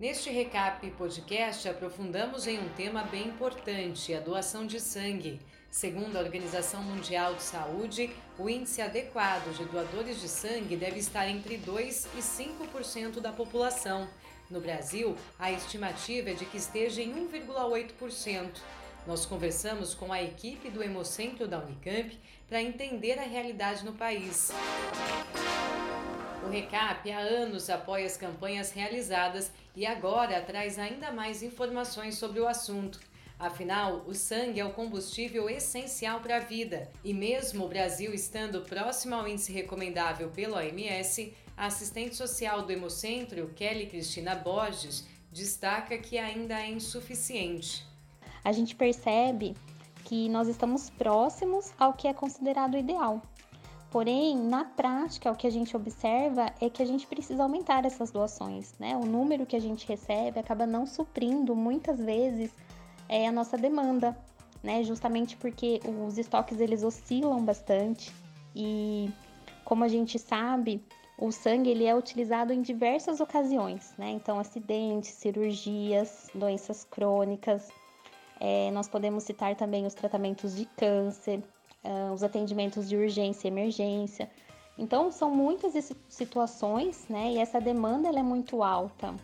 Neste Recap Podcast, aprofundamos em um tema bem importante, a doação de sangue. Segundo a Organização Mundial de Saúde, o índice adequado de doadores de sangue deve estar entre 2 e 5% da população. No Brasil, a estimativa é de que esteja em 1,8%. Nós conversamos com a equipe do Hemocentro da Unicamp para entender a realidade no país. O RECAP há anos apoia as campanhas realizadas e agora traz ainda mais informações sobre o assunto. Afinal, o sangue é o combustível essencial para a vida. E mesmo o Brasil estando próximo ao índice recomendável pelo OMS, a assistente social do Hemocentro, Kelly Cristina Borges, destaca que ainda é insuficiente. A gente percebe que nós estamos próximos ao que é considerado ideal. Porém, na prática, o que a gente observa é que a gente precisa aumentar essas doações, né? O número que a gente recebe acaba não suprindo muitas vezes é, a nossa demanda, né? Justamente porque os estoques eles oscilam bastante e, como a gente sabe, o sangue ele é utilizado em diversas ocasiões, né? Então, acidentes, cirurgias, doenças crônicas. É, nós podemos citar também os tratamentos de câncer, uh, os atendimentos de urgência e emergência. Então, são muitas situações, né? E essa demanda ela é muito alta.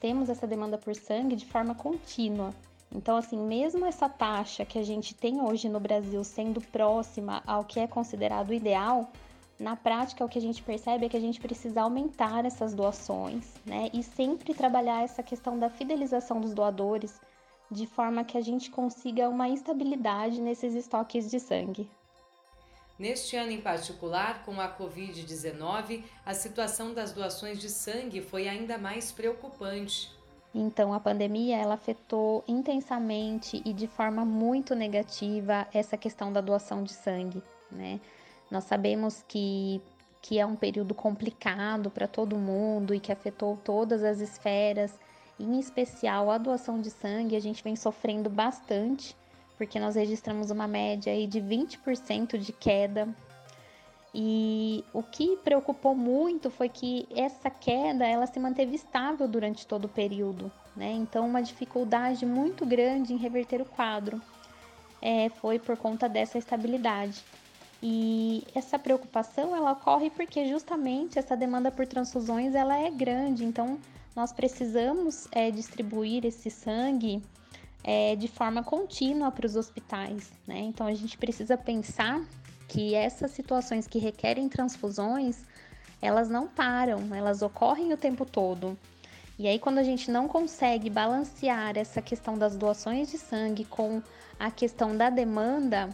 Temos essa demanda por sangue de forma contínua. Então, assim, mesmo essa taxa que a gente tem hoje no Brasil sendo próxima ao que é considerado ideal, na prática o que a gente percebe é que a gente precisa aumentar essas doações, né? E sempre trabalhar essa questão da fidelização dos doadores, de forma que a gente consiga uma estabilidade nesses estoques de sangue. Neste ano em particular, com a Covid-19, a situação das doações de sangue foi ainda mais preocupante. Então, a pandemia ela afetou intensamente e de forma muito negativa essa questão da doação de sangue, né? Nós sabemos que, que é um período complicado para todo mundo e que afetou todas as esferas em especial a doação de sangue, a gente vem sofrendo bastante, porque nós registramos uma média aí de 20% de queda. E o que preocupou muito foi que essa queda ela se manteve estável durante todo o período, né? Então uma dificuldade muito grande em reverter o quadro é, foi por conta dessa estabilidade. E essa preocupação ela ocorre porque justamente essa demanda por transfusões ela é grande, então nós precisamos é, distribuir esse sangue é, de forma contínua para os hospitais, né? Então a gente precisa pensar que essas situações que requerem transfusões, elas não param, elas ocorrem o tempo todo. E aí, quando a gente não consegue balancear essa questão das doações de sangue com a questão da demanda,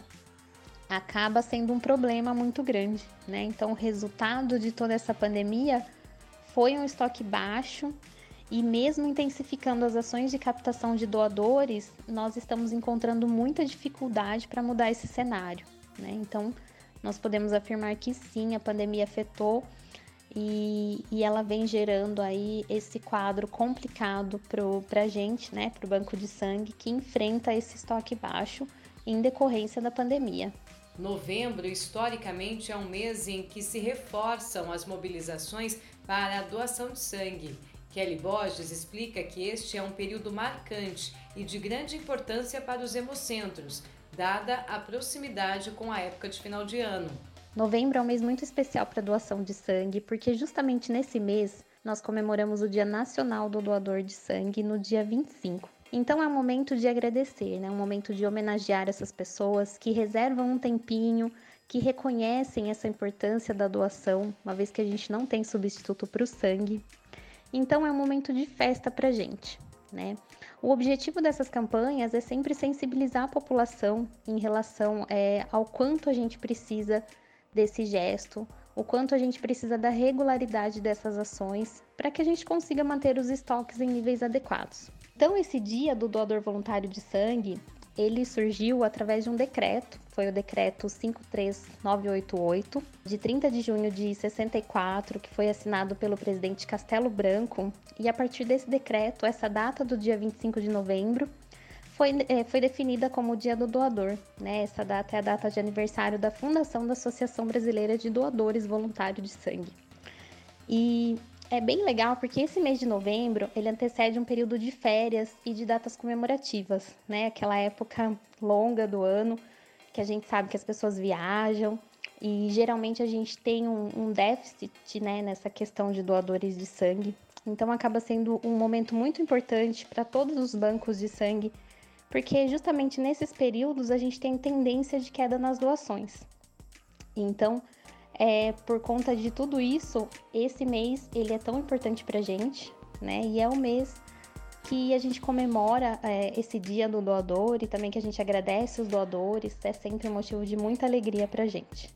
acaba sendo um problema muito grande, né? Então, o resultado de toda essa pandemia foi um estoque baixo e mesmo intensificando as ações de captação de doadores, nós estamos encontrando muita dificuldade para mudar esse cenário. Né? Então, nós podemos afirmar que sim, a pandemia afetou e, e ela vem gerando aí esse quadro complicado para a gente, né, para o banco de sangue, que enfrenta esse estoque baixo em decorrência da pandemia. Novembro, historicamente, é um mês em que se reforçam as mobilizações para a doação de sangue. Kelly Borges explica que este é um período marcante e de grande importância para os hemocentros, dada a proximidade com a época de final de ano. Novembro é um mês muito especial para a doação de sangue, porque justamente nesse mês nós comemoramos o Dia Nacional do Doador de Sangue no dia 25. Então é um momento de agradecer, né? um momento de homenagear essas pessoas que reservam um tempinho, que reconhecem essa importância da doação, uma vez que a gente não tem substituto para o sangue. Então é um momento de festa para gente. Né? O objetivo dessas campanhas é sempre sensibilizar a população em relação é, ao quanto a gente precisa desse gesto, o quanto a gente precisa da regularidade dessas ações para que a gente consiga manter os estoques em níveis adequados. Então, esse dia do doador voluntário de sangue, ele surgiu através de um decreto, foi o decreto 53988, de 30 de junho de 64, que foi assinado pelo presidente Castelo Branco, e a partir desse decreto, essa data do dia 25 de novembro foi, é, foi definida como o Dia do Doador. Né? Essa data é a data de aniversário da fundação da Associação Brasileira de Doadores Voluntários de Sangue. E é bem legal porque esse mês de novembro ele antecede um período de férias e de datas comemorativas, né? Aquela época longa do ano que a gente sabe que as pessoas viajam e geralmente a gente tem um, um déficit né, nessa questão de doadores de sangue. Então acaba sendo um momento muito importante para todos os bancos de sangue, porque justamente nesses períodos a gente tem tendência de queda nas doações. Então, é, por conta de tudo isso, esse mês ele é tão importante para a gente, né? E é o mês que a gente comemora é, esse dia do doador e também que a gente agradece os doadores. É sempre um motivo de muita alegria para a gente.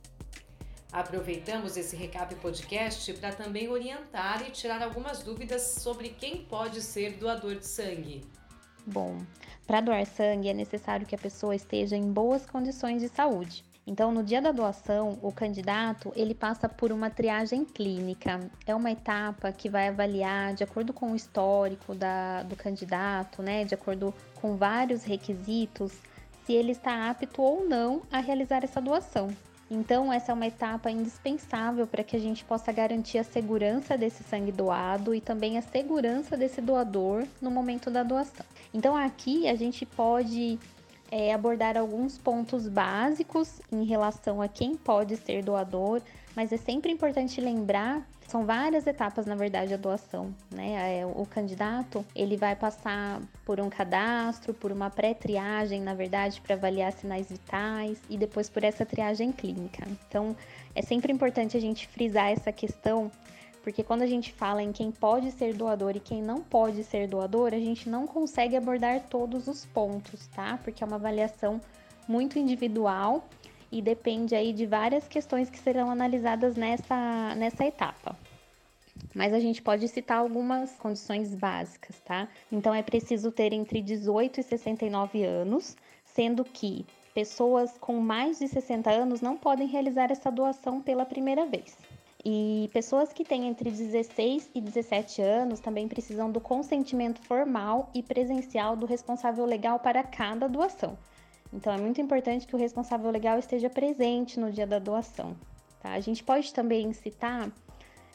Aproveitamos esse recap podcast para também orientar e tirar algumas dúvidas sobre quem pode ser doador de sangue. Bom, para doar sangue é necessário que a pessoa esteja em boas condições de saúde. Então, no dia da doação, o candidato ele passa por uma triagem clínica. É uma etapa que vai avaliar, de acordo com o histórico da, do candidato, né, de acordo com vários requisitos, se ele está apto ou não a realizar essa doação. Então, essa é uma etapa indispensável para que a gente possa garantir a segurança desse sangue doado e também a segurança desse doador no momento da doação. Então, aqui a gente pode é, abordar alguns pontos básicos em relação a quem pode ser doador, mas é sempre importante lembrar são várias etapas, na verdade, a doação, né? É, o candidato, ele vai passar por um cadastro, por uma pré-triagem, na verdade, para avaliar sinais vitais e depois por essa triagem clínica. Então, é sempre importante a gente frisar essa questão porque quando a gente fala em quem pode ser doador e quem não pode ser doador, a gente não consegue abordar todos os pontos, tá? Porque é uma avaliação muito individual e depende aí de várias questões que serão analisadas nessa, nessa etapa. Mas a gente pode citar algumas condições básicas, tá? Então é preciso ter entre 18 e 69 anos, sendo que pessoas com mais de 60 anos não podem realizar essa doação pela primeira vez. E pessoas que têm entre 16 e 17 anos também precisam do consentimento formal e presencial do responsável legal para cada doação. Então é muito importante que o responsável legal esteja presente no dia da doação. Tá? A gente pode também citar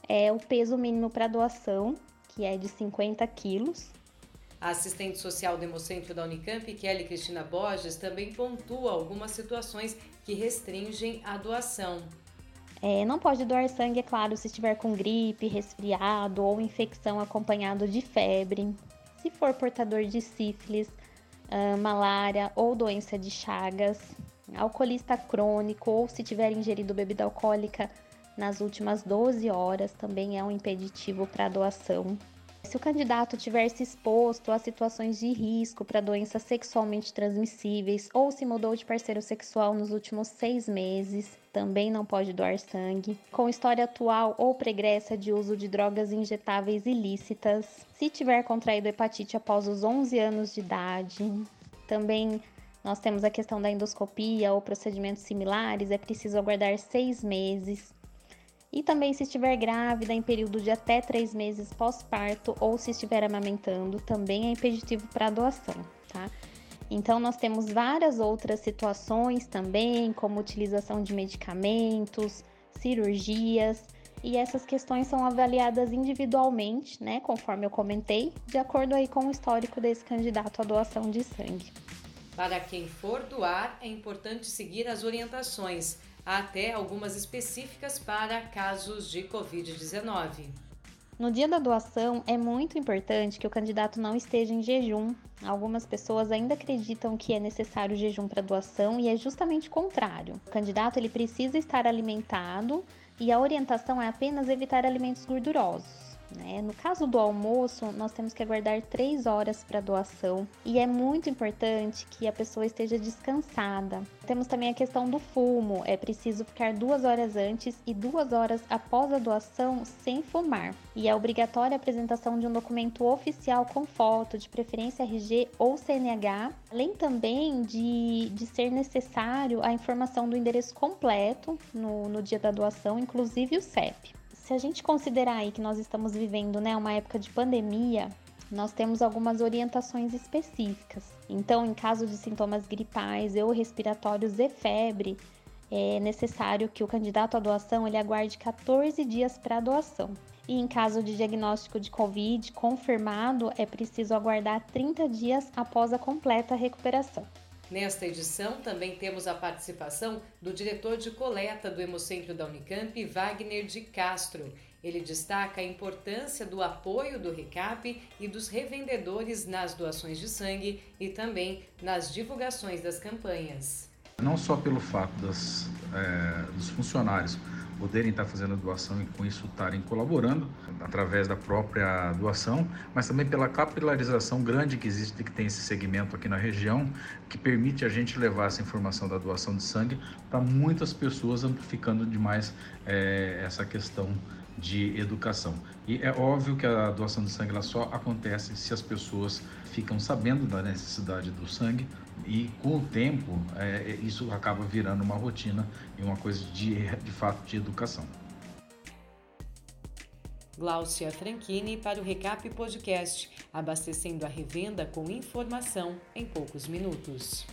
é, o peso mínimo para doação, que é de 50 quilos. A assistente social do Hemocentro da Unicamp, Kelly Cristina Borges, também pontua algumas situações que restringem a doação. É, não pode doar sangue, é claro, se estiver com gripe, resfriado ou infecção acompanhado de febre. Se for portador de sífilis, uh, malária ou doença de Chagas, alcoolista crônico ou se tiver ingerido bebida alcoólica nas últimas 12 horas, também é um impeditivo para doação. Se o candidato tiver se exposto a situações de risco para doenças sexualmente transmissíveis ou se mudou de parceiro sexual nos últimos seis meses, também não pode doar sangue. Com história atual ou pregressa de uso de drogas injetáveis ilícitas, se tiver contraído hepatite após os 11 anos de idade, também nós temos a questão da endoscopia ou procedimentos similares, é preciso aguardar seis meses. E também se estiver grávida em período de até três meses pós-parto ou se estiver amamentando, também é impeditivo para doação, tá? Então, nós temos várias outras situações também, como utilização de medicamentos, cirurgias, e essas questões são avaliadas individualmente, né, conforme eu comentei, de acordo aí com o histórico desse candidato à doação de sangue. Para quem for doar, é importante seguir as orientações até algumas específicas para casos de Covid-19. No dia da doação, é muito importante que o candidato não esteja em jejum. Algumas pessoas ainda acreditam que é necessário jejum para doação e é justamente o contrário. O candidato ele precisa estar alimentado e a orientação é apenas evitar alimentos gordurosos. Né? No caso do almoço, nós temos que aguardar três horas para doação e é muito importante que a pessoa esteja descansada. Temos também a questão do fumo, é preciso ficar duas horas antes e duas horas após a doação sem fumar. E é obrigatória a apresentação de um documento oficial com foto, de preferência RG ou CNH, além também de, de ser necessário a informação do endereço completo no, no dia da doação, inclusive o CEP se a gente considerar aí que nós estamos vivendo né, uma época de pandemia, nós temos algumas orientações específicas. Então, em caso de sintomas gripais ou respiratórios e febre, é necessário que o candidato à doação ele aguarde 14 dias para a doação. E em caso de diagnóstico de Covid confirmado, é preciso aguardar 30 dias após a completa recuperação. Nesta edição, também temos a participação do diretor de coleta do Hemocentro da Unicamp, Wagner de Castro. Ele destaca a importância do apoio do RECAP e dos revendedores nas doações de sangue e também nas divulgações das campanhas. Não só pelo fato das, é, dos funcionários poderem estar fazendo a doação e com isso estarem colaborando através da própria doação, mas também pela capilarização grande que existe, que tem esse segmento aqui na região, que permite a gente levar essa informação da doação de sangue para muitas pessoas, amplificando demais é, essa questão de educação. E é óbvio que a doação de sangue ela só acontece se as pessoas ficam sabendo da necessidade do sangue e com o tempo é, é, isso acaba virando uma rotina e uma coisa de, de fato de educação. Gláucia Franchini para o Recap Podcast, abastecendo a revenda com informação em poucos minutos.